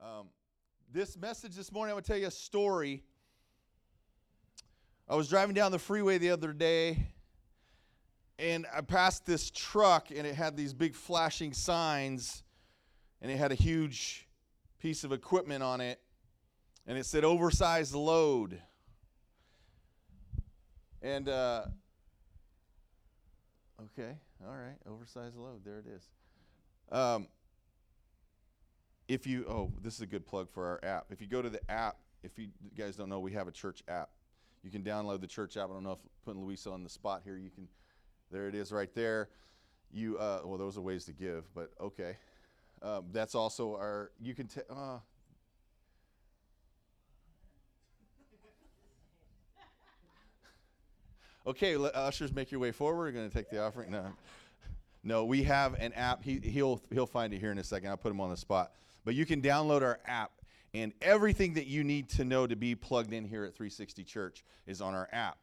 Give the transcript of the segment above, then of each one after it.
Um, this message this morning, I'm going to tell you a story. I was driving down the freeway the other day, and I passed this truck, and it had these big flashing signs, and it had a huge piece of equipment on it, and it said oversized load. And, uh, okay, all right, oversized load, there it is. Um, if you, oh, this is a good plug for our app. If you go to the app, if you guys don't know, we have a church app. You can download the church app. I don't know if putting Louisa on the spot here, you can, there it is right there. You, uh, well, those are ways to give, but okay. Um, that's also our, you can, t- uh, okay, let, ushers, make your way forward. We're going to take the offering. No. No, we have an app. He, he'll he'll find it here in a second. I'll put him on the spot. But you can download our app, and everything that you need to know to be plugged in here at 360 Church is on our app.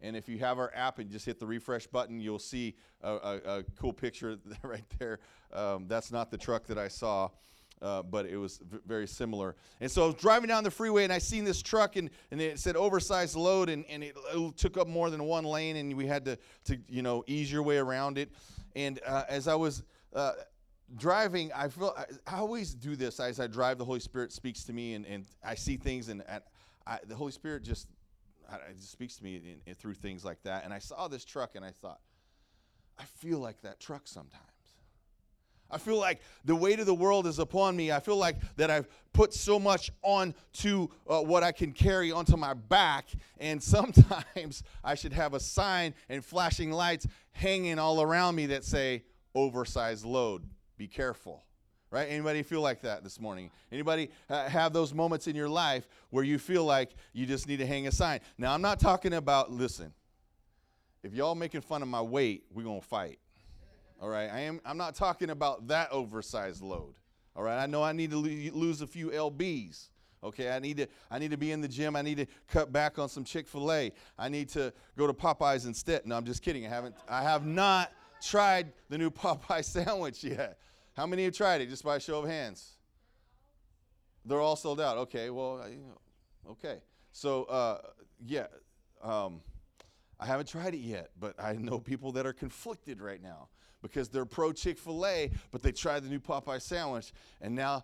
And if you have our app and just hit the refresh button, you'll see a, a, a cool picture right there. Um, that's not the truck that I saw. Uh, but it was v- very similar. And so I was driving down the freeway and I seen this truck and, and it said oversized load and, and it, it took up more than one lane and we had to, to you know, ease your way around it. And uh, as I was uh, driving, I feel I, I, always do this as I drive. The Holy Spirit speaks to me, and, and I see things, and, and I, the Holy Spirit just, just speaks to me in, in, through things like that. And I saw this truck, and I thought, I feel like that truck sometimes. I feel like the weight of the world is upon me. I feel like that I've put so much on to uh, what I can carry onto my back. And sometimes I should have a sign and flashing lights hanging all around me that say, oversized load. Be careful. Right? Anybody feel like that this morning? Anybody uh, have those moments in your life where you feel like you just need to hang a sign? Now, I'm not talking about, listen, if y'all making fun of my weight, we're going to fight. All right, I am. I'm not talking about that oversized load. All right, I know I need to lose a few lbs. Okay, I need to. I need to be in the gym. I need to cut back on some Chick Fil A. I need to go to Popeyes instead. No, I'm just kidding. I haven't. I have not tried the new Popeye sandwich yet. How many have tried it? Just by a show of hands. They're all sold out. Okay, well, okay. So, uh, yeah, um, I haven't tried it yet, but I know people that are conflicted right now because they're pro Chick fil A, but they tried the new Popeye sandwich, and now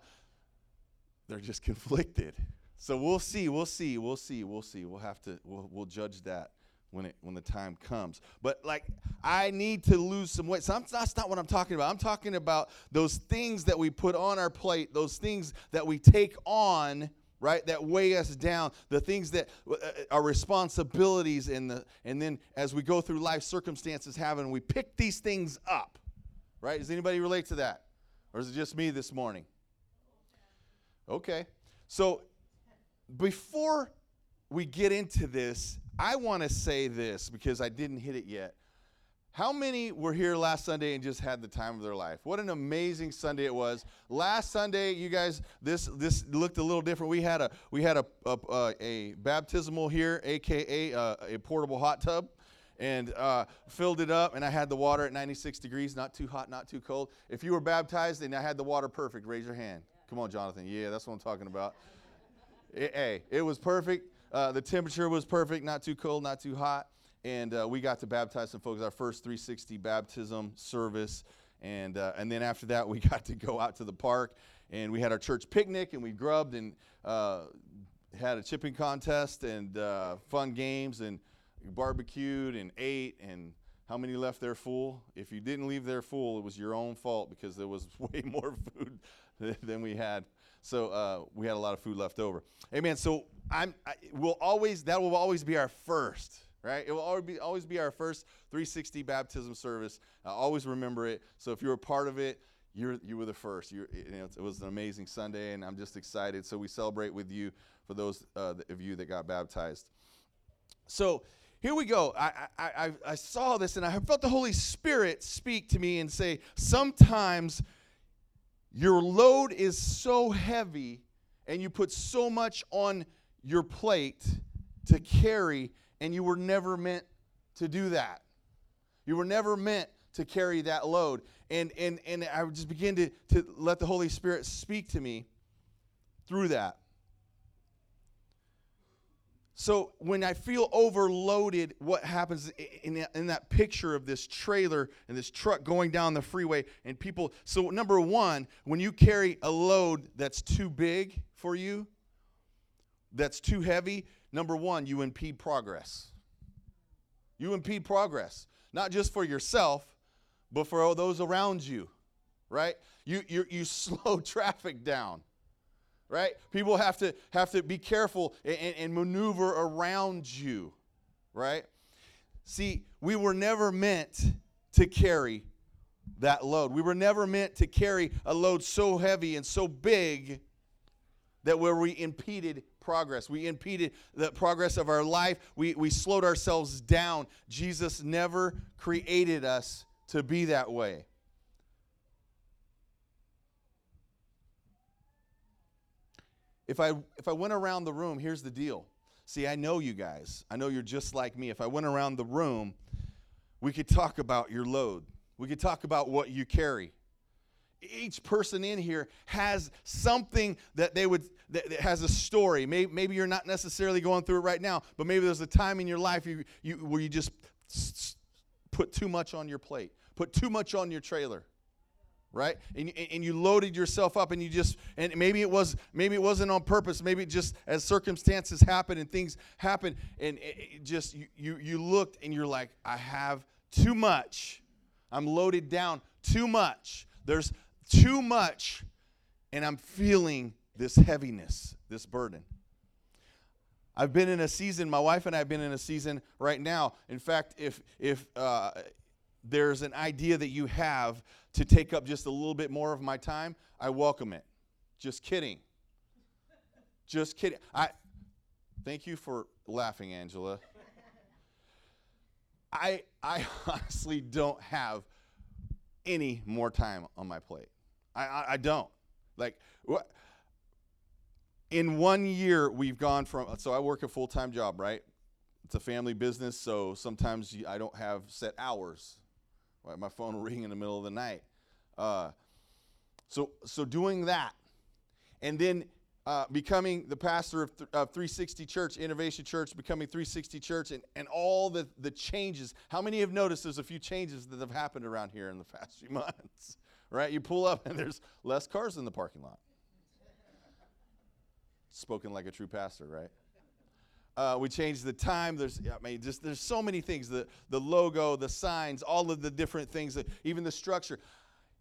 they're just conflicted. So we'll see, we'll see, we'll see, we'll see. We'll have to, we'll, we'll judge that when it when the time comes. But like I need to lose some weight. So I'm, that's not what I'm talking about. I'm talking about those things that we put on our plate, those things that we take on right that weigh us down the things that uh, uh, are responsibilities in the and then as we go through life circumstances happen we pick these things up right does anybody relate to that or is it just me this morning okay so before we get into this i want to say this because i didn't hit it yet how many were here last Sunday and just had the time of their life? What an amazing Sunday it was. Last Sunday, you guys, this this looked a little different. We had a we had a a, a baptismal here, aka a, a portable hot tub, and uh, filled it up. And I had the water at 96 degrees, not too hot, not too cold. If you were baptized and I had the water perfect, raise your hand. Come on, Jonathan. Yeah, that's what I'm talking about. Hey, it was perfect. Uh, the temperature was perfect, not too cold, not too hot and uh, we got to baptize some folks. Our first 360 baptism service, and uh, and then after that, we got to go out to the park, and we had our church picnic, and we grubbed and uh, had a chipping contest and uh, fun games, and barbecued and ate, and how many left there full? If you didn't leave there full, it was your own fault because there was way more food than we had. So uh, we had a lot of food left over. Amen. So I'm. I, will always that will always be our first right? It will always be, always be our first 360 baptism service. I always remember it. So if you're a part of it, you're, you were the first. You, know, it was an amazing Sunday, and I'm just excited. So we celebrate with you for those uh, of you that got baptized. So here we go. I, I, I, I saw this, and I felt the Holy Spirit speak to me and say, sometimes your load is so heavy, and you put so much on your plate to carry and you were never meant to do that. You were never meant to carry that load. And and and I just begin to, to let the Holy Spirit speak to me. through that. So when I feel overloaded, what happens in in that picture of this trailer and this truck going down the freeway and people? So number one, when you carry a load that's too big for you, that's too heavy, number one, you impede progress. You impede progress, not just for yourself, but for all those around you, right? You, you, you slow traffic down right? People have to have to be careful and, and, maneuver around you, right? See, we were never meant to carry that load. We were never meant to carry a load so heavy and so big that where we impeded progress. We impeded the progress of our life. We, we slowed ourselves down. Jesus never created us to be that way. If I if I went around the room, here's the deal. See, I know you guys. I know you're just like me. If I went around the room, we could talk about your load. We could talk about what you carry. Each person in here has something that they would that, has a story. Maybe, maybe you're not necessarily going through it right now, but maybe there's a time in your life you, you, where you just put too much on your plate, put too much on your trailer right? And, and you loaded yourself up and you just and maybe it was maybe it wasn't on purpose. Maybe just as circumstances happen and things happen and it just you, you you looked and you're like i have too much. I'm loaded down too much. There's too much and i'm feeling this heaviness this burden I've been in a season. My wife and I have been in a season right now. In fact, if if uh, there's an idea that you have to take up just a little bit more of my time, I welcome it. Just kidding. Just kidding. I thank you for laughing, Angela. I I honestly don't have any more time on my plate. I I, I don't. Like what in one year we've gone from so I work a full-time job, right? It's a family business, so sometimes I don't have set hours Right? My phone will ring in the middle of the night. Uh, so, so doing that, and then uh, becoming the pastor of, th- of 360 Church, Innovation Church, becoming 360 Church, and, and all the, the changes. How many have noticed there's a few changes that have happened around here in the past few months? Right? You pull up and there's less cars in the parking lot. Spoken like a true pastor, right? Uh, we changed the time. There's, I mean, just there's so many things. The the logo, the signs, all of the different things, even the structure.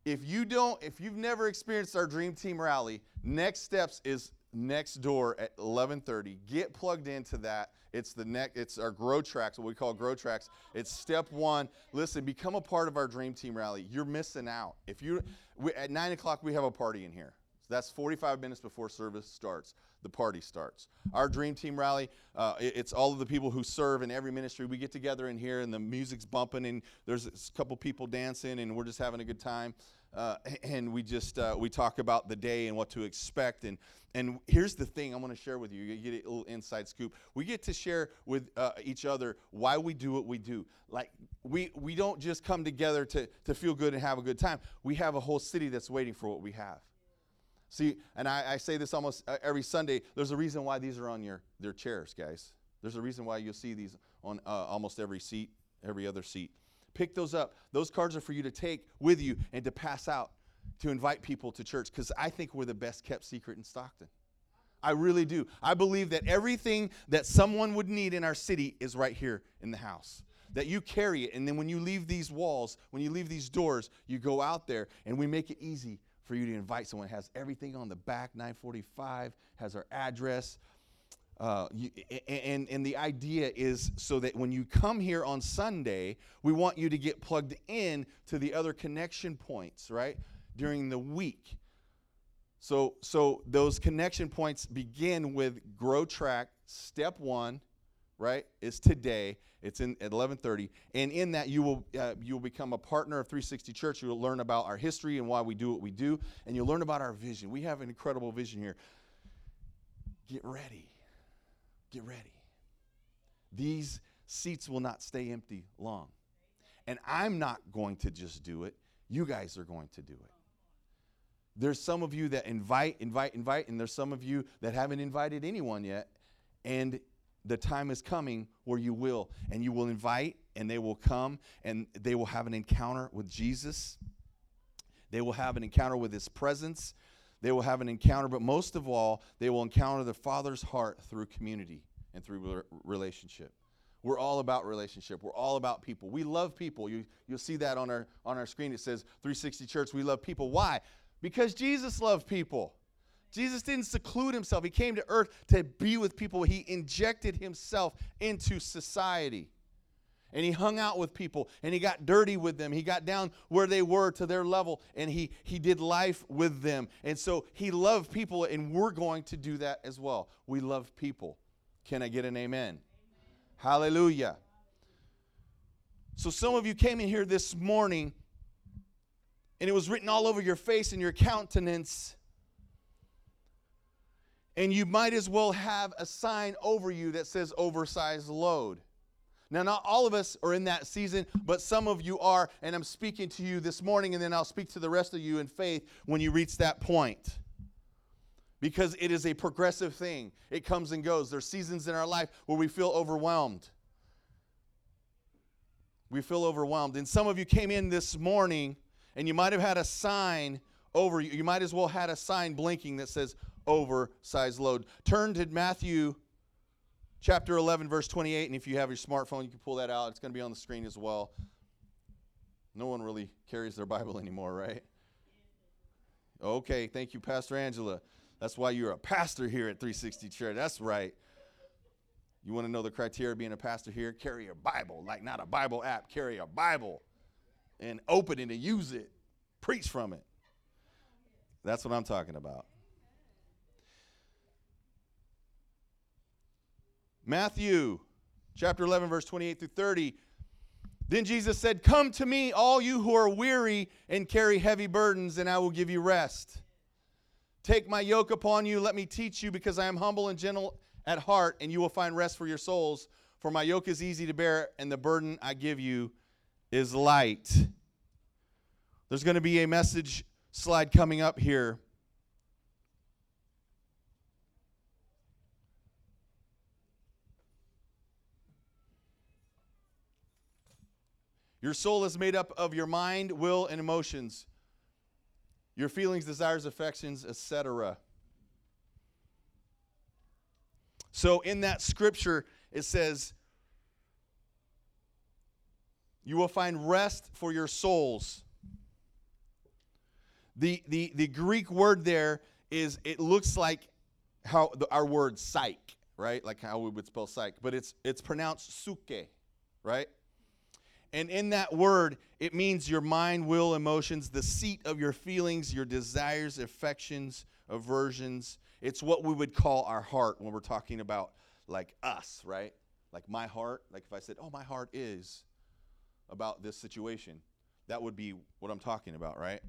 If you don't, if you've never experienced our Dream Team Rally, next steps is next door at 11:30. Get plugged into that. It's the next. It's our Grow Tracks, what we call Grow Tracks. It's step one. Listen, become a part of our Dream Team Rally. You're missing out. If you we, at nine o'clock we have a party in here. So that's 45 minutes before service starts the party starts. Our Dream Team Rally, uh, it's all of the people who serve in every ministry. We get together in here and the music's bumping and there's a couple people dancing and we're just having a good time. Uh, and we just uh, we talk about the day and what to expect and and here's the thing I want to share with you. You get a little inside scoop. We get to share with uh, each other why we do what we do. Like we we don't just come together to to feel good and have a good time. We have a whole city that's waiting for what we have. See, and I, I, say this almost uh, every Sunday. There's a reason why these are on your their chairs, guys. There's a reason why you'll see these on uh, almost every seat, every other seat. Pick those up. Those cards are for you to take with you and to pass out to invite people to church because I think we're the best kept secret in Stockton. I really do. I believe that everything that someone would need in our city is right here in the house. That you carry it, and then when you leave these walls, when you leave these doors, you go out there and we make it easy for you to invite someone. It has everything on the back, 945, has our address. Uh, you, and, and the idea is so that when you come here on Sunday, we want you to get plugged in to the other connection points, right, during the week. So, so those connection points begin with Grow Track, step one, right, is today. It's in at 11:30, and in that you will uh, you will become a partner of 360 Church. You will learn about our history and why we do what we do, and you'll learn about our vision. We have an incredible vision here. Get ready, get ready. These seats will not stay empty long, and I'm not going to just do it. You guys are going to do it. there's some of you that invite, invite, invite, and there's some of you that haven't invited anyone yet. And the time is coming where you will. And you will invite, and they will come, and they will have an encounter with Jesus. They will have an encounter with his presence. They will have an encounter, but most of all, they will encounter the Father's heart through community and through relationship. We're all about relationship. We're all about people. We love people. You, you'll see that on our, on our screen. It says 360 Church, we love people. Why? Because Jesus loved people. Jesus didn't seclude himself. He came to earth to be with people. He injected himself into society. And he hung out with people and he got dirty with them. He got down where they were to their level and he, he did life with them. And so he loved people, and we're going to do that as well. We love people. Can I get an amen? amen. Hallelujah. So some of you came in here this morning and it was written all over your face and your countenance. And you might as well have a sign over you that says oversized load. Now, not all of us are in that season, but some of you are, and I'm speaking to you this morning, and then I'll speak to the rest of you in faith when you reach that point. Because it is a progressive thing, it comes and goes. There's seasons in our life where we feel overwhelmed. We feel overwhelmed. And some of you came in this morning and you might have had a sign over you. You might as well had a sign blinking that says oversized load. Turn to Matthew chapter 11, verse 28. And if you have your smartphone, you can pull that out. It's going to be on the screen as well. No one really carries their Bible anymore, right? Okay, thank you, Pastor Angela. That's why you're a pastor here at 360 Church. That's right. You want to know the criteria of being a pastor here? Carry a Bible, like not a Bible app, carry a Bible and open it and use it, preach from it. That's what I'm talking about. Matthew chapter 11, verse 28 through 30. Then Jesus said, Come to me, all you who are weary and carry heavy burdens, and I will give you rest. Take my yoke upon you, let me teach you, because I am humble and gentle at heart, and you will find rest for your souls. For my yoke is easy to bear, and the burden I give you is light. There's going to be a message slide coming up here. Your soul is made up of your mind, will, and emotions, your feelings, desires, affections, etc. So in that scripture, it says, You will find rest for your souls. The, the, the Greek word there is, it looks like how the, our word psych, right? Like how we would spell psych, but it's, it's pronounced suke, right? And in that word, it means your mind, will, emotions, the seat of your feelings, your desires, affections, aversions. It's what we would call our heart when we're talking about like us, right? Like my heart. Like if I said, oh, my heart is about this situation, that would be what I'm talking about, right?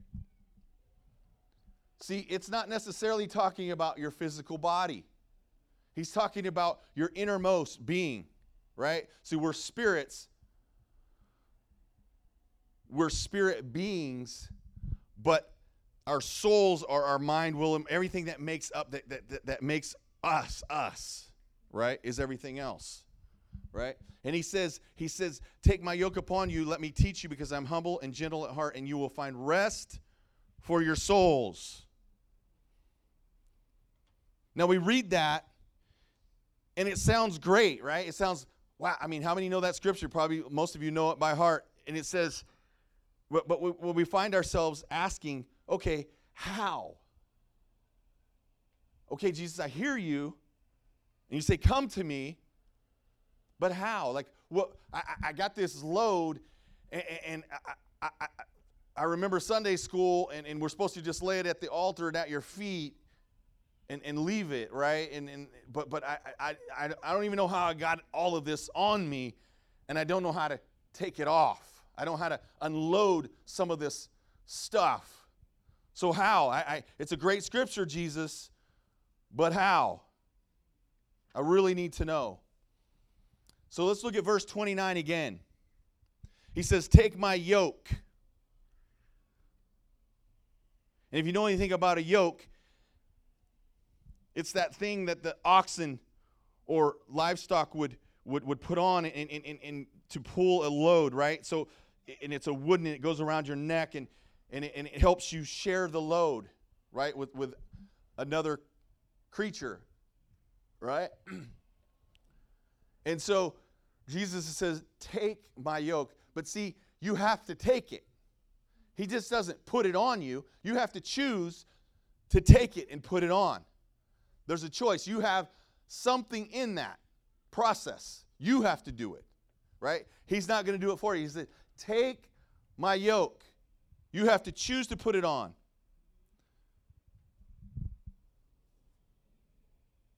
See, it's not necessarily talking about your physical body. He's talking about your innermost being, right? See, we're spirits we're spirit beings, but our souls are our mind, will, everything that makes up that, that, that, that makes us us, right? Is everything else. Right? And he says, he says, take my yoke upon you, let me teach you, because I'm humble and gentle at heart, and you will find rest for your souls. Now we read that, and it sounds great, right? It sounds, wow. I mean, how many know that scripture? Probably most of you know it by heart. And it says, but, but when we find ourselves asking, okay, how? Okay, Jesus, I hear you. And you say, come to me. But how? Like, well, I, I got this load, and, and I, I, I, remember Sunday school, and, and we're supposed to just lay it at the altar and at your feet and, and leave it, right? And, and but but I, I, I, I don't even know how I got all of this on me, and I don't know how to take it off. I don't know how to unload some of this stuff. So, how? I, I, it's a great scripture, Jesus, but how? I really need to know. So, let's look at verse 29 again. He says, Take my yoke. And if you know anything about a yoke, it's that thing that the oxen or livestock would, would, would put on and, and, and, and to pull a load, right? So, and it's a wooden, and it goes around your neck, and, and, it, and it helps you share the load, right, with, with another creature, right? and so Jesus says, Take my yoke. But see, you have to take it. He just doesn't put it on you. You have to choose to take it and put it on. There's a choice. You have something in that process. You have to do it, right? He's not going to do it for you. He said, Take my yoke. You have to choose to put it on.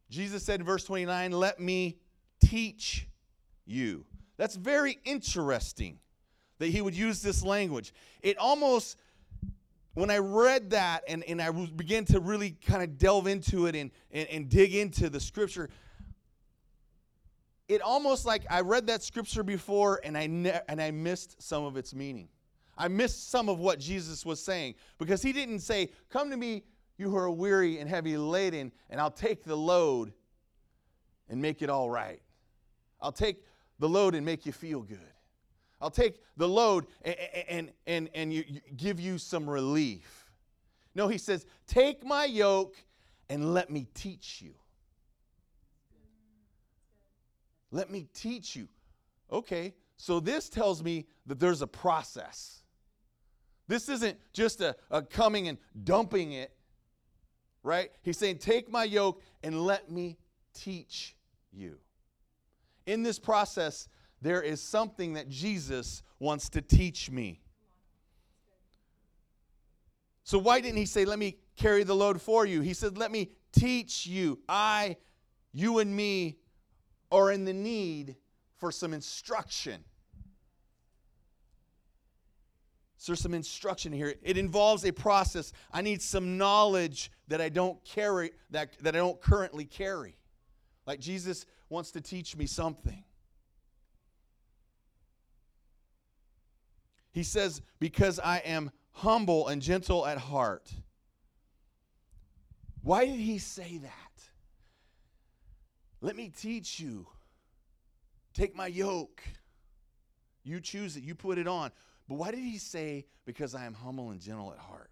Jesus said in verse 29, Let me teach you. That's very interesting that he would use this language. It almost, when I read that and, and I began to really kind of delve into it and, and, and dig into the scripture, it almost like I read that scripture before and I, ne- and I missed some of its meaning. I missed some of what Jesus was saying because he didn't say, Come to me, you who are weary and heavy laden, and I'll take the load and make it all right. I'll take the load and make you feel good. I'll take the load and, and, and, and you, you give you some relief. No, he says, Take my yoke and let me teach you. Let me teach you. Okay, so this tells me that there's a process. This isn't just a, a coming and dumping it, right? He's saying, Take my yoke and let me teach you. In this process, there is something that Jesus wants to teach me. So, why didn't he say, Let me carry the load for you? He said, Let me teach you. I, you, and me are in the need for some instruction. So there's some instruction here. It involves a process. I need some knowledge that I don't carry, that, that I don't currently carry. Like Jesus wants to teach me something. He says, Because I am humble and gentle at heart. Why did he say that? Let me teach you. Take my yoke. You choose it, you put it on. But why did he say, Because I am humble and gentle at heart?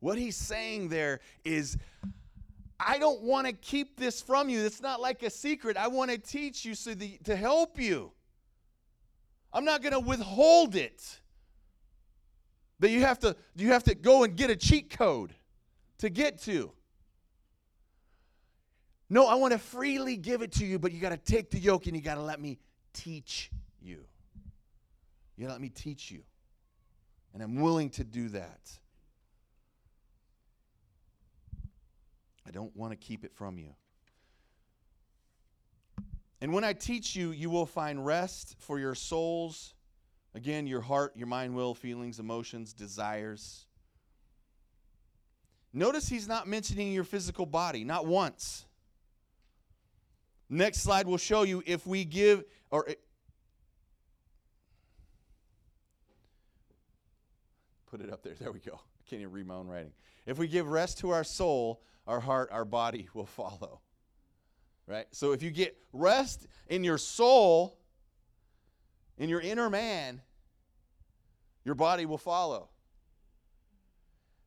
What he's saying there is, I don't want to keep this from you. It's not like a secret. I want to teach you so the, to help you. I'm not going to withhold it. That you have to you have to go and get a cheat code to get to. No, I want to freely give it to you, but you got to take the yoke and you got to let me teach you. You let me teach you. And I'm willing to do that. I don't want to keep it from you. And when I teach you, you will find rest for your souls. Again, your heart, your mind, will, feelings, emotions, desires. Notice he's not mentioning your physical body, not once. Next slide will show you if we give, or eh, put it up there. There we go. I can't even read my own writing. If we give rest to our soul, our heart, our body will follow. Right? So if you get rest in your soul, in your inner man, your body will follow.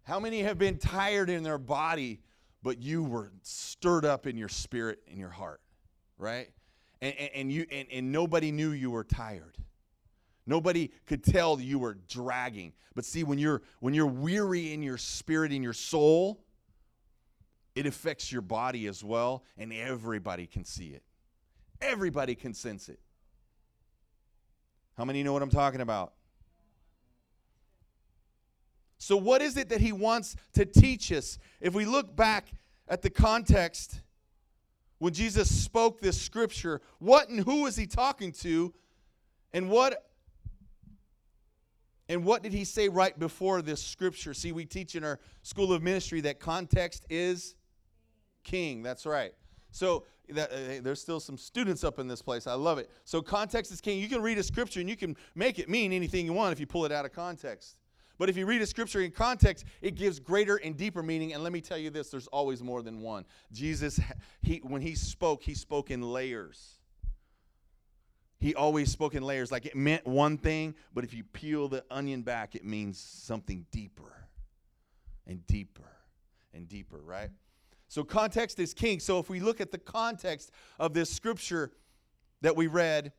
How many have been tired in their body, but you were stirred up in your spirit and your heart? Right? And, and, and you and, and nobody knew you were tired. Nobody could tell you were dragging. But see, when you're when you're weary in your spirit, in your soul, it affects your body as well, and everybody can see it. Everybody can sense it. How many know what I'm talking about? So, what is it that he wants to teach us? If we look back at the context when Jesus spoke this scripture, what and who was he talking to? And what and what did he say right before this scripture? See, we teach in our school of ministry that context is king. That's right. So that, uh, there's still some students up in this place. I love it. So context is king. You can read a scripture and you can make it mean anything you want if you pull it out of context. But if you read a scripture in context, it gives greater and deeper meaning. And let me tell you this there's always more than one. Jesus, he, when he spoke, he spoke in layers. He always spoke in layers. Like it meant one thing, but if you peel the onion back, it means something deeper and deeper and deeper, right? So context is king. So if we look at the context of this scripture that we read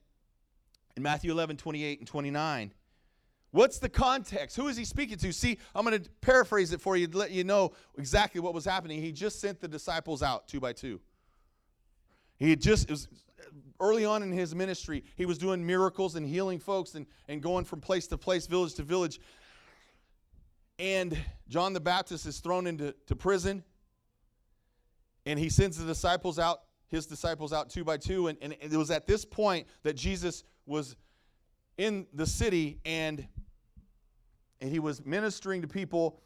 in Matthew 11, 28 and 29, What's the context? Who is he speaking to? See, I'm going to paraphrase it for you to let you know exactly what was happening. He just sent the disciples out two by two. He had just, was early on in his ministry, he was doing miracles and healing folks and, and going from place to place, village to village. And John the Baptist is thrown into to prison. And he sends the disciples out, his disciples out two by two. And, and it was at this point that Jesus was in the city and and he was ministering to people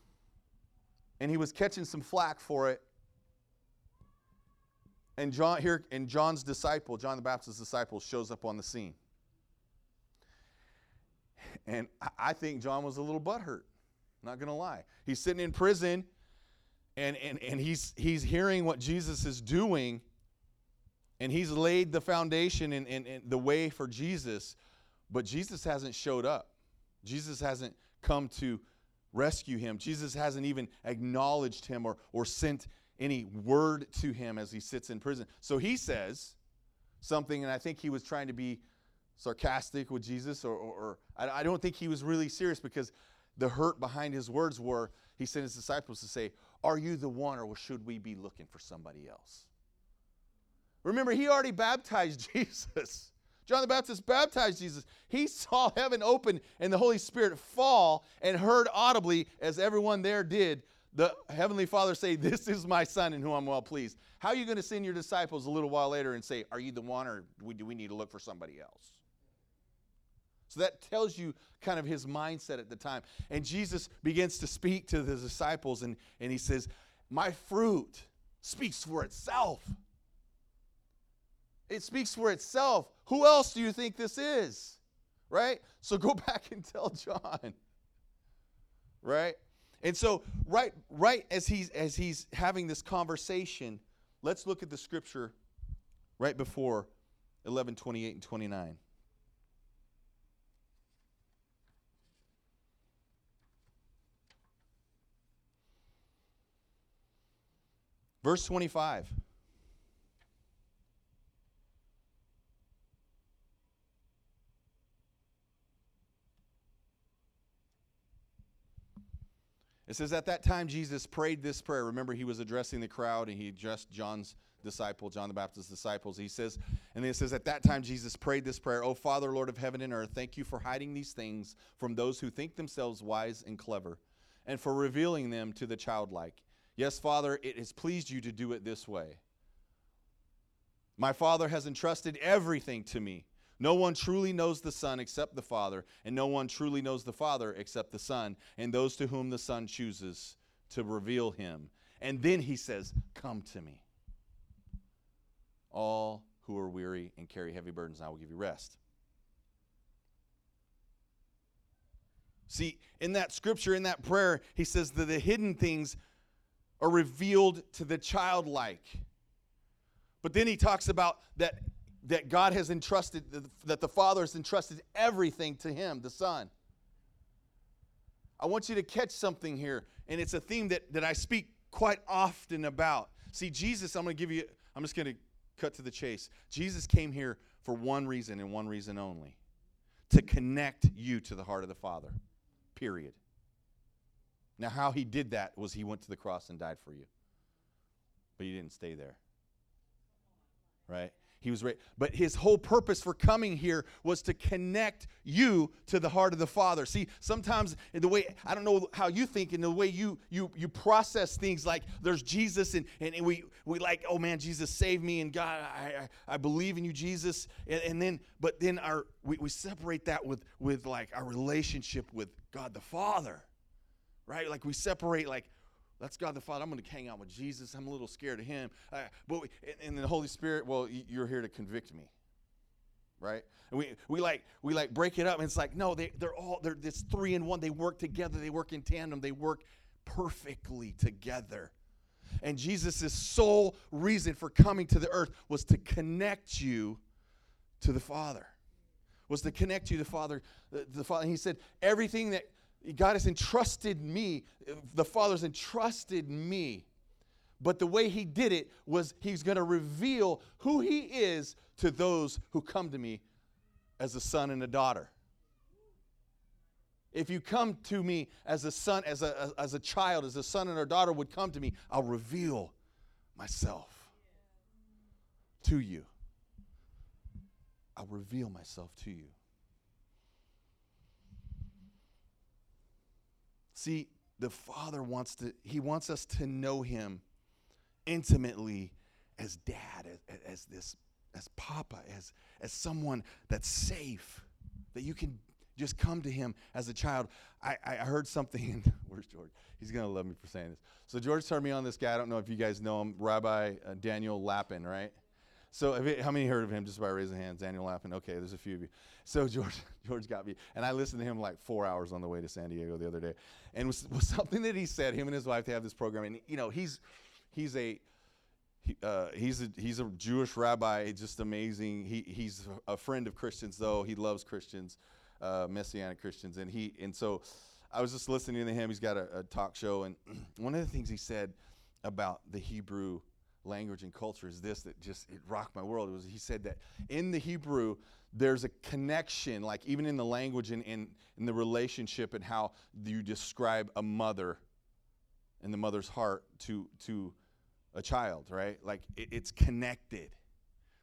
and he was catching some flack for it. And John here and John's disciple, John the Baptist's disciple, shows up on the scene. And I think John was a little butthurt. Not gonna lie. He's sitting in prison and, and, and he's he's hearing what Jesus is doing, and he's laid the foundation and, and, and the way for Jesus, but Jesus hasn't showed up. Jesus hasn't come to rescue him. Jesus hasn't even acknowledged him or, or sent any word to him as he sits in prison. So he says something, and I think he was trying to be sarcastic with Jesus, or, or, or I, I don't think he was really serious because the hurt behind his words were he sent his disciples to say, Are you the one, or should we be looking for somebody else? Remember, he already baptized Jesus. John the Baptist baptized Jesus. He saw heaven open and the Holy Spirit fall and heard audibly, as everyone there did, the Heavenly Father say, This is my Son in whom I'm well pleased. How are you going to send your disciples a little while later and say, Are you the one or do we, need to look for somebody else? So that tells you kind of his mindset at the time. And Jesus begins to speak to the disciples and, and he says, My fruit speaks for itself. It speaks for itself. Who else do you think this is? Right? So go back and tell John. Right? And so right right as he's as he's having this conversation, let's look at the scripture right before 11 28 and 29. Verse 25. It says, At that time, Jesus prayed this prayer. Remember, he was addressing the crowd and he addressed John's disciple, John the Baptist's disciples. He says, and then it says, At that time, Jesus prayed this prayer Oh, Father, Lord of heaven and earth, thank you for hiding these things from those who think themselves wise and clever, and for revealing them to the childlike. Yes, Father, it has pleased you to do it this way. My Father has entrusted everything to me. No one truly knows the Son except the Father, and no one truly knows the Father except the Son, and those to whom the Son chooses to reveal him. And then he says, Come to me. All who are weary and carry heavy burdens, I will give you rest. See, in that scripture, in that prayer, he says that the hidden things are revealed to the childlike. But then he talks about that that God has entrusted, that the Father has entrusted everything to Him, the Son. I want you to catch something here, and it's a theme that, that I speak quite often about. See, Jesus, I'm going to give you, I'm just going to cut to the chase. Jesus came here for one reason and one reason only to connect you to the heart of the Father, period. Now, how he did that was he went to the cross and died for you. But he didn't stay there. Right? He was raised. But his whole purpose for coming here was to connect you to the heart of the Father. See, sometimes the way I don't know how you think, in the way you you you process things like there's Jesus and, and, and we we like, oh man, Jesus saved me and God, I I, I believe in you, Jesus. And, and then but then our we, we separate that with with like our relationship with God the Father. Right? Like we separate like that's God the Father. I'm going to hang out with Jesus. I'm a little scared of him. Uh, but we, and the Holy Spirit, well, you're here to convict me. right? And we, we like we like break it up, and it's like no, they they're all they're this three in one. They work together. They work in tandem. They work perfectly together. And Jesus' sole reason for coming to the earth was to connect you to the Father. Was to connect you to the Father. The, the Father. And he said, everything that God has entrusted me, the Father's entrusted me. But the way he did it was he's going to reveal who he is to those who come to me as a son and a daughter. If you come to me as a son, as a, as a child, as a son and a daughter would come to me, I'll reveal myself to you. I'll reveal myself to you. See, the Father wants to, He wants us to know Him intimately as dad, as, as this, as Papa, as, as someone that's safe, that you can just come to him as a child. I, I heard something, where's George? He's going to love me for saying this. So, George turned me on this guy. I don't know if you guys know him, Rabbi uh, Daniel Lapin, right? So, it, how many heard of him just by raising hands? Daniel Lapin. Okay, there's a few of you. So, George, George got me, and I listened to him like four hours on the way to San Diego the other day, and was, was something that he said. Him and his wife they have this program, and you know he's he's a he, uh, he's a he's a Jewish rabbi, just amazing. He he's a friend of Christians, though he loves Christians uh, Messianic Christians, and he and so I was just listening to him. He's got a, a talk show, and one of the things he said about the Hebrew language and culture is this that just it rocked my world. It was he said that in the Hebrew there's a connection, like even in the language and in, in the relationship and how you describe a mother and the mother's heart to to a child, right? Like it, it's connected.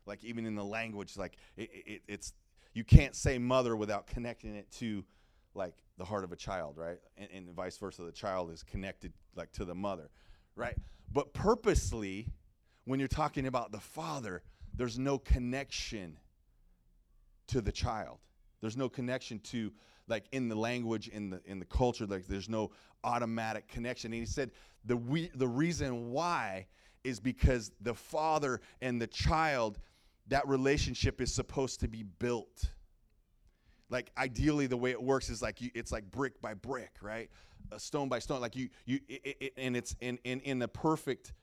Like even in the language, like it, it, it's you can't say mother without connecting it to like the heart of a child, right? And, and vice versa. The child is connected like to the mother, right? But purposely, when you're talking about the father, there's no connection to the child. There's no connection to like in the language, in the in the culture. Like there's no automatic connection. And he said the we, the reason why is because the father and the child that relationship is supposed to be built. Like ideally, the way it works is like you, it's like brick by brick, right? A stone by stone. Like you, you, it, it, and it's in in in the perfect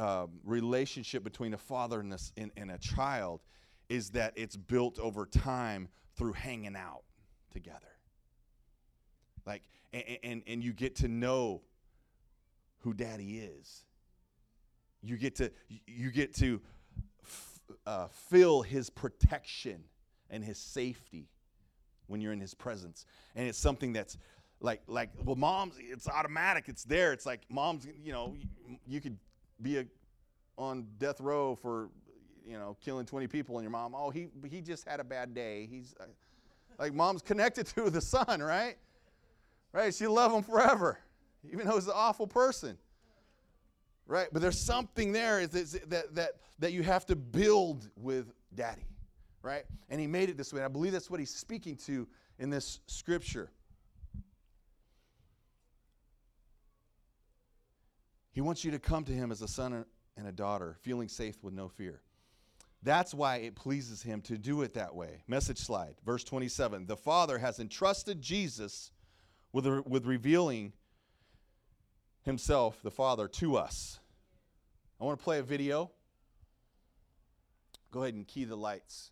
um, relationship between a father and a, and, and a child is that it's built over time through hanging out together. Like, and, and, and you get to know who daddy is. You get to, you get to uh, feel his protection and his safety when you're in his presence. And it's something that's like, like, well, mom's, it's automatic. It's there. It's like mom's, you know, you could be a, on death row for, you know, killing 20 people and your mom, oh, he, he just had a bad day. He's uh, like, mom's connected to the son, right? Right? She love him forever, even though he's an awful person right? But there's something there that, that, that, that you have to build with daddy, right? And he made it this way. and I believe that's what he's speaking to in this scripture. He wants you to come to him as a son and a daughter, feeling safe with no fear. That's why it pleases him to do it that way. Message slide, verse 27. The Father has entrusted Jesus with, with revealing himself, the Father, to us. I want to play a video. Go ahead and key the lights.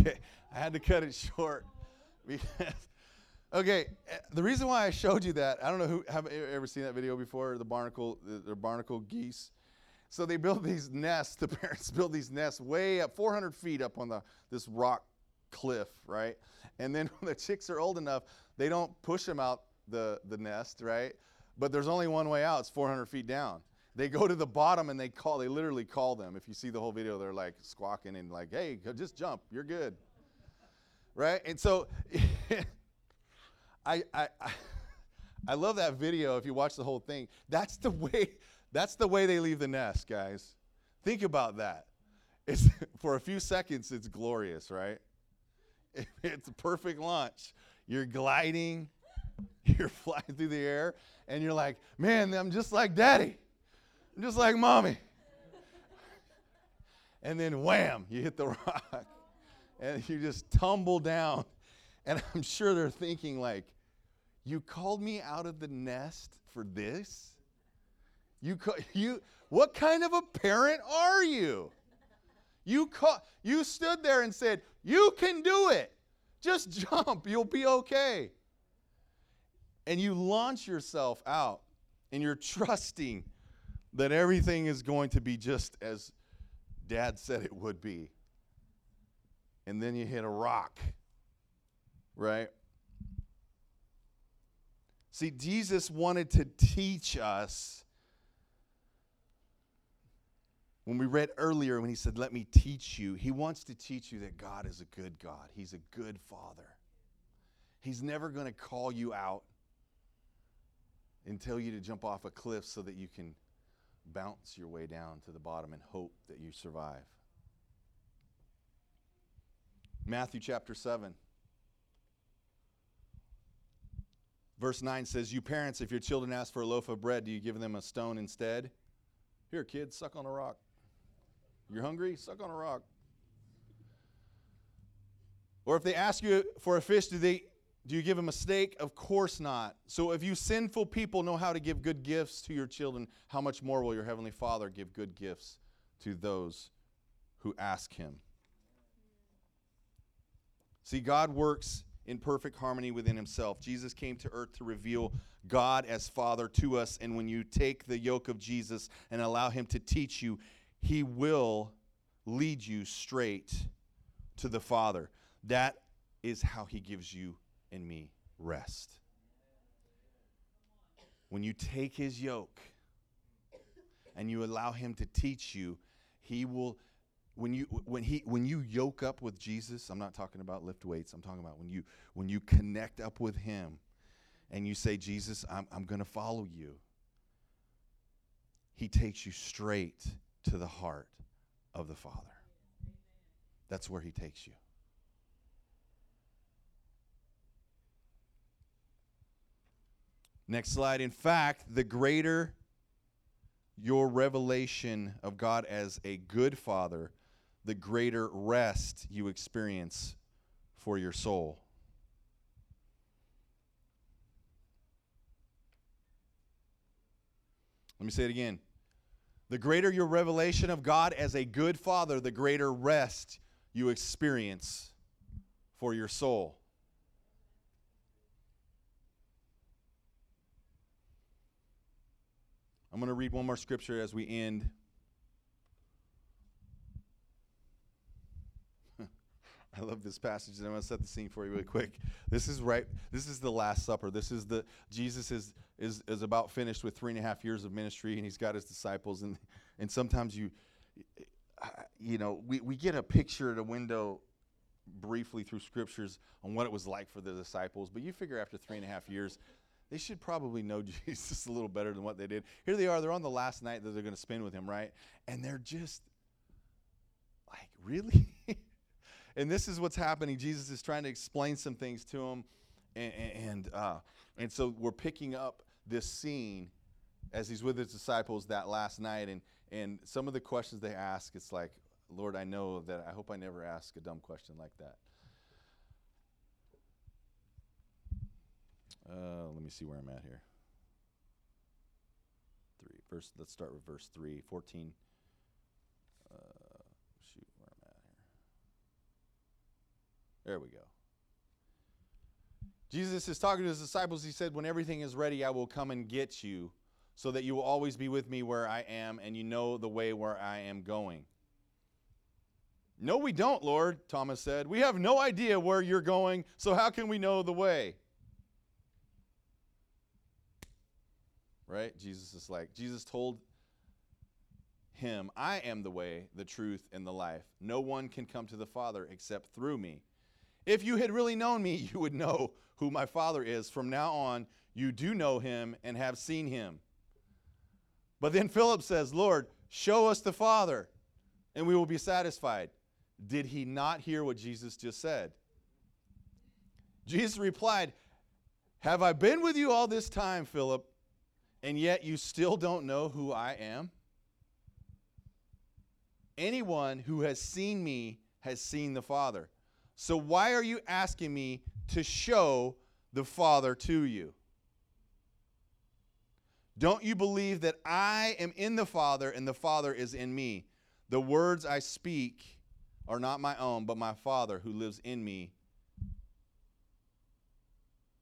Okay, I had to cut it short. Okay, eh, the reason why I showed you that, I don't know who have ever seen that video before, the barnacle, the, the barnacle geese. So they build these nests. The parents build these nests way up, 400 feet up on the this rock cliff, right? And then when the chicks are old enough, they don't push them out the the nest, right? But there's only one way out. It's 400 feet down. They go to the bottom and they call. They literally call them. If you see the whole video, they're like squawking and like, "Hey, just jump. You're good." Right? And so. I, I, I love that video if you watch the whole thing. That's the way that's the way they leave the nest, guys. Think about that. It's for a few seconds it's glorious, right? It's a perfect launch. You're gliding, you're flying through the air, and you're like, man, I'm just like daddy. Just like mommy. And then wham, you hit the rock. And you just tumble down. And I'm sure they're thinking, like, you called me out of the nest for this? You, you, what kind of a parent are you? You, you stood there and said, You can do it. Just jump. You'll be okay. And you launch yourself out and you're trusting that everything is going to be just as dad said it would be. And then you hit a rock, right? See, Jesus wanted to teach us. When we read earlier, when he said, Let me teach you, he wants to teach you that God is a good God. He's a good father. He's never going to call you out and tell you to jump off a cliff so that you can bounce your way down to the bottom and hope that you survive. Matthew chapter 7. Verse 9 says, You parents, if your children ask for a loaf of bread, do you give them a stone instead? Here, kids, suck on a rock. You're hungry? Suck on a rock. Or if they ask you for a fish, do they do you give a steak? Of course not. So if you sinful people know how to give good gifts to your children, how much more will your heavenly Father give good gifts to those who ask him? See, God works in perfect harmony within himself. Jesus came to earth to reveal God as Father to us. And when you take the yoke of Jesus and allow him to teach you, he will lead you straight to the Father. That is how he gives you and me rest. When you take his yoke and you allow him to teach you, he will when you when he when you yoke up with Jesus, I'm not talking about lift weights. I'm talking about when you when you connect up with him and you say, Jesus, I'm I'm gonna follow you. He takes you straight to the heart of the Father. That's where he takes you. Next slide. In fact, the greater your revelation of God as a good father, the greater rest you experience for your soul. Let me say it again. The greater your revelation of God as a good father, the greater rest you experience for your soul. I'm going to read one more scripture as we end. I love this passage, and I'm going to set the scene for you really quick. This is right. This is the Last Supper. This is the Jesus is is is about finished with three and a half years of ministry, and he's got his disciples, and and sometimes you, you know, we we get a picture at a window briefly through scriptures on what it was like for the disciples, but you figure after three and a half years, they should probably know Jesus a little better than what they did. Here they are, they're on the last night that they're going to spend with him, right? And they're just like, really? and this is what's happening. Jesus is trying to explain some things to them. And, and, uh, and so we're picking up this scene as he's with his disciples that last night. And, and some of the questions they ask, it's like, Lord, I know that I hope I never ask a dumb question like that. Uh, let me see where I'm at here. Three verse. Let's start with verse three, 14. Uh, shoot, where I'm at here. There we go. Jesus is talking to his disciples. He said, When everything is ready, I will come and get you, so that you will always be with me where I am, and you know the way where I am going. No, we don't, Lord, Thomas said. We have no idea where you're going, so how can we know the way? Right? Jesus is like, Jesus told him, I am the way, the truth, and the life. No one can come to the Father except through me. If you had really known me, you would know who my Father is. From now on, you do know him and have seen him. But then Philip says, Lord, show us the Father, and we will be satisfied. Did he not hear what Jesus just said? Jesus replied, Have I been with you all this time, Philip, and yet you still don't know who I am? Anyone who has seen me has seen the Father. So why are you asking me to show the Father to you? Don't you believe that I am in the Father and the Father is in me? The words I speak are not my own, but my Father who lives in me,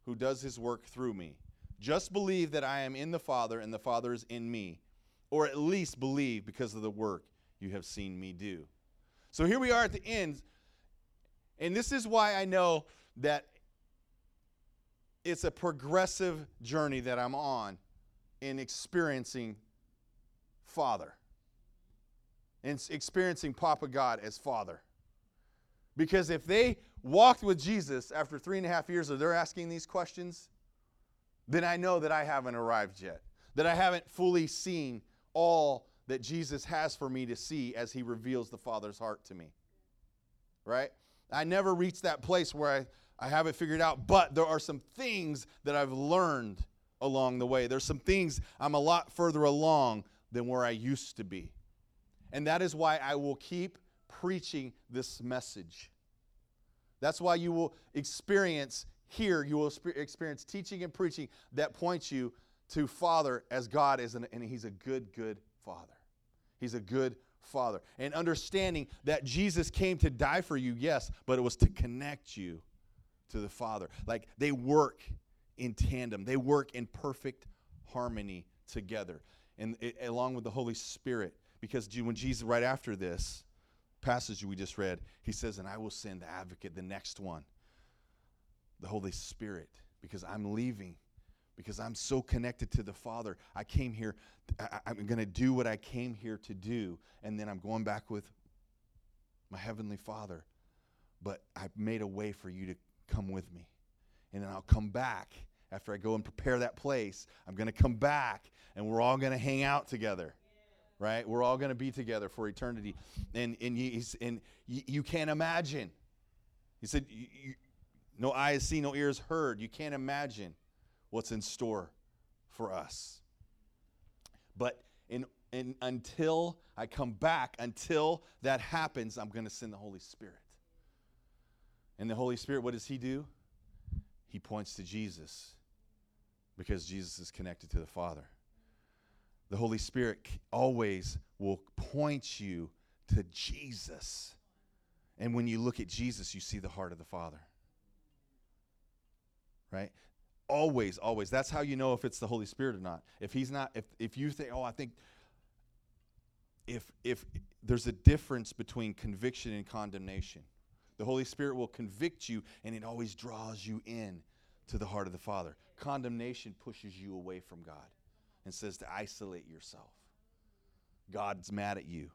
who does his work through me. Just believe that I am in the Father and the Father is in me, or at least believe because of the work you have seen me do. So here we are at the end, and this is why I know that it's a progressive journey that I'm on in experiencing Father, and experiencing Papa God as Father. Because if they walked with Jesus after three and a half years of they're asking these questions, then I know that I haven't arrived yet, that I haven't fully seen all that Jesus has for me to see as he reveals the Father's heart to me. Right? I never reached that place where I, I have it figured out, but there are some things that I've learned along the way. There's some things I'm a lot further along than where I used to be. And that is why I will keep preaching this message. That's why you will experience here, you will experience teaching and preaching that points you to Father as God is, an, and He's a good, good Father. He's a good Father. And understanding that Jesus came to die for you, yes, but it was to connect you to the Father. Like they work in tandem, they work in perfect harmony together, and it, along with the Holy Spirit. Because when Jesus, right after this passage we just read, he says, And I will send the advocate, the next one, the Holy Spirit, because I'm leaving because I'm so connected to the Father. I came here, I, am going to do what I came here to do, and then I'm going back with my Heavenly Father. But I've made a way for you to come with me. And then I'll come back after I go and prepare that place. I'm going to come back, and we're all going to hang out together. Right? We're all going to be together for eternity. And, and, you, and you, you can't imagine. He said, you, No eyes seen, no ears heard. You can't imagine what's in store for us. But in, in, until I come back, until that happens, I'm going to send the Holy Spirit. And the Holy Spirit, what does He do? He points to Jesus because Jesus is connected to the Father. The Holy Spirit always will point you to Jesus. And when you look at Jesus, you see the heart of the Father. Right? Always, always. That's how you know if it's the Holy Spirit or not. If he's not, if if you think, oh, I think if if there's a difference between conviction and condemnation. The Holy Spirit will convict you and it always draws you in to the heart of the Father. Condemnation pushes you away from God and says to isolate yourself. God's mad at you.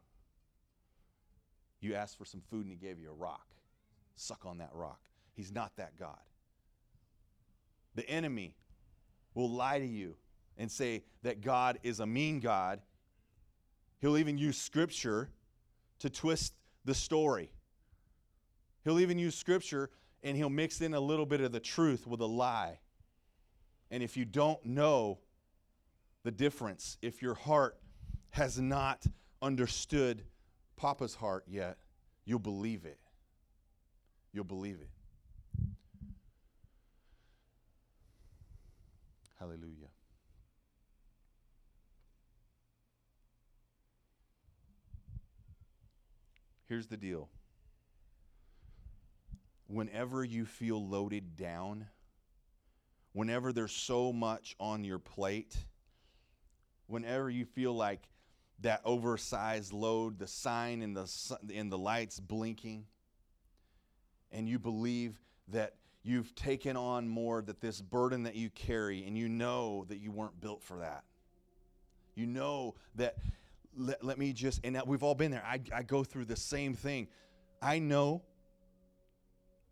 You asked for some food and he gave you a rock. Suck on that rock. He's not that God. The enemy will lie to you and say that God is a mean God. He'll even use scripture to twist the story. He'll even use scripture and he'll mix in a little bit of the truth with a lie. And if you don't know the difference, if your heart has not understood Papa's heart yet, you'll believe it. You'll believe it. Hallelujah. Here's the deal whenever you feel loaded down, whenever there's so much on your plate, whenever you feel like that oversized load, the sign and the and the lights blinking, and you believe that you've taken on more that this burden that you carry and you know that you weren't built for that. You know that let, let me just and we've all been there. I, I go through the same thing. I know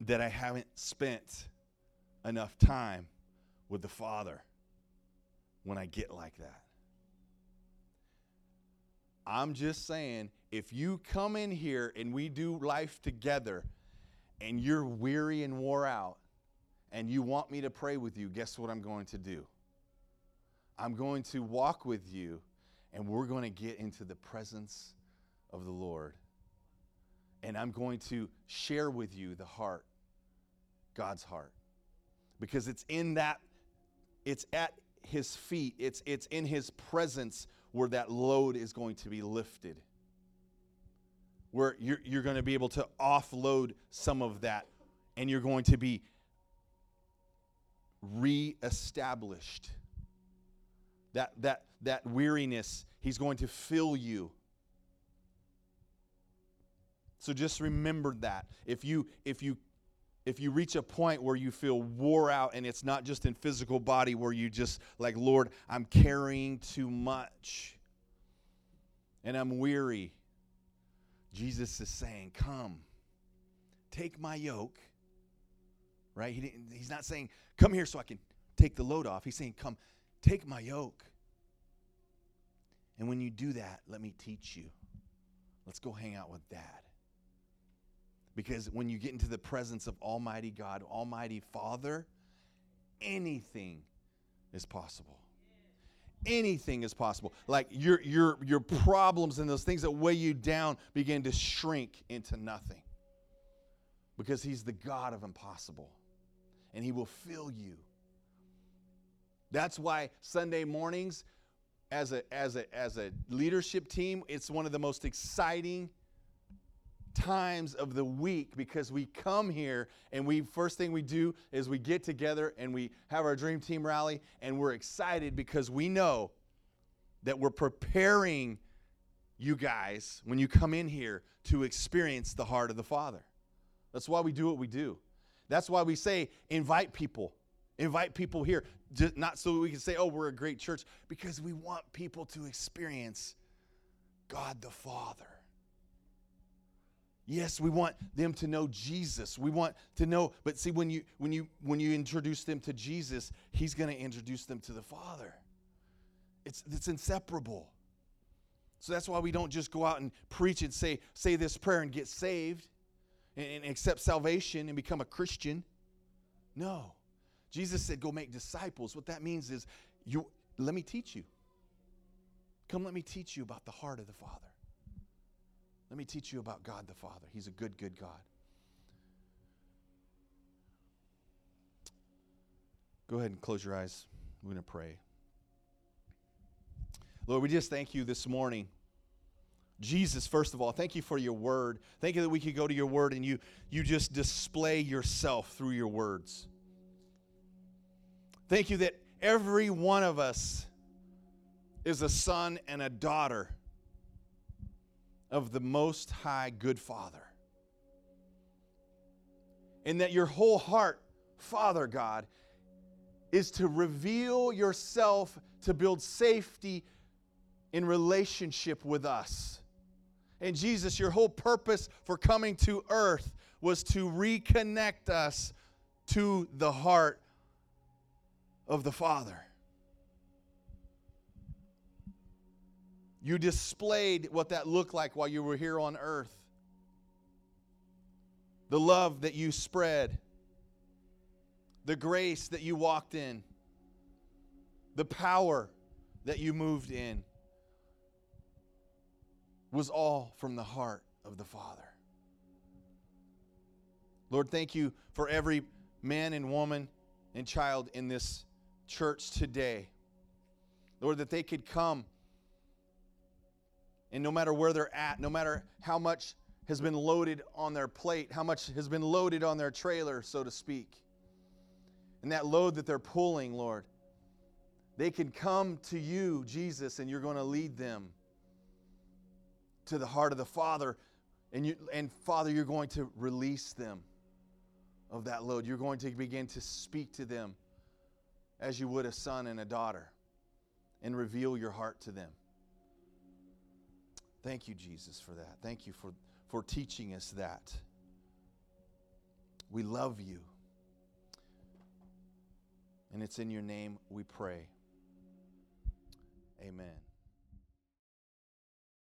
that I haven't spent enough time with the Father when I get like that. I'm just saying, if you come in here and we do life together and you're weary and wore out and you want me to pray with you, guess what I'm going to do? I'm going to walk with you and we're going to get into the presence of the Lord. And I'm going to share with you the heart, God's heart. Because it's in that, it's at his feet, it's, it's in his presence where that load is going to be lifted. Where you're, you're going to be able to offload some of that and you're going to be reestablished. That, that, that weariness, He's going to fill you. So just remember that. If you, if you if you reach a point where you feel wore out and it's not just in physical body where you just like lord i'm carrying too much and i'm weary jesus is saying come take my yoke right he he's not saying come here so i can take the load off he's saying come take my yoke and when you do that, let me teach you. Let's go hang out with dad. Because when you get into the presence of Almighty God, Almighty Father, anything is possible. Anything is possible. Like your your your problems and those things that weigh you down begin to shrink into nothing. Because he's the God of impossible. And he will fill you. That's why Sunday mornings as a as a as a leadership team, it's one of the most exciting times of the week because we come here and we first thing we do is we get together and we have our dream team rally and we're excited because we know that we're preparing you guys when you come in here to experience the heart of the Father. That's why we do what we do. That's why we say invite people invite people here, not so we can say, oh, we're a great church, because we want people to experience God the Father. Yes, we want them to know Jesus. We want to know, but see, when you when you when you introduce them to Jesus, He's going to introduce them to the Father. It's it's inseparable. So that's why we don't just go out and preach and say say this prayer and get saved and accept salvation and become a Christian. No. Jesus said, Go make disciples. What that means is, you, let me teach you. Come, let me teach you about the heart of the Father. Let me teach you about God the Father. He's a good, good God. Go ahead and close your eyes. We're going to pray. Lord, we just thank you this morning. Jesus, first of all, thank you for your word. Thank you that we could go to your word and you, you just display yourself through your words. Thank you that every one of us is a son and a daughter of the Most High Good Father. And that your whole heart, Father God, is to reveal yourself to build safety in relationship with us. And Jesus, your whole purpose for coming to earth was to reconnect us to the heart of the Father. You displayed what that looked like while you were here on earth. The love that you spread, the grace that you walked in, the power that you moved in was all from the heart of the Father. Lord, thank you for every man and woman and child in this church today. Lord, that they could come and no matter where they're at, no matter how much has been loaded on their plate, how much has been loaded on their trailer, so to speak. And that load that they're pulling, Lord, they can come to you, Jesus, and you're going to lead them to the heart of the Father. And, you, and Father, you're going to release them of that load. You're going to begin to speak to them as you would a son and a daughter and reveal your heart to them. Thank you, Jesus, for that. Thank you for, for teaching us that. We love you. And it's in your name we pray. Amen.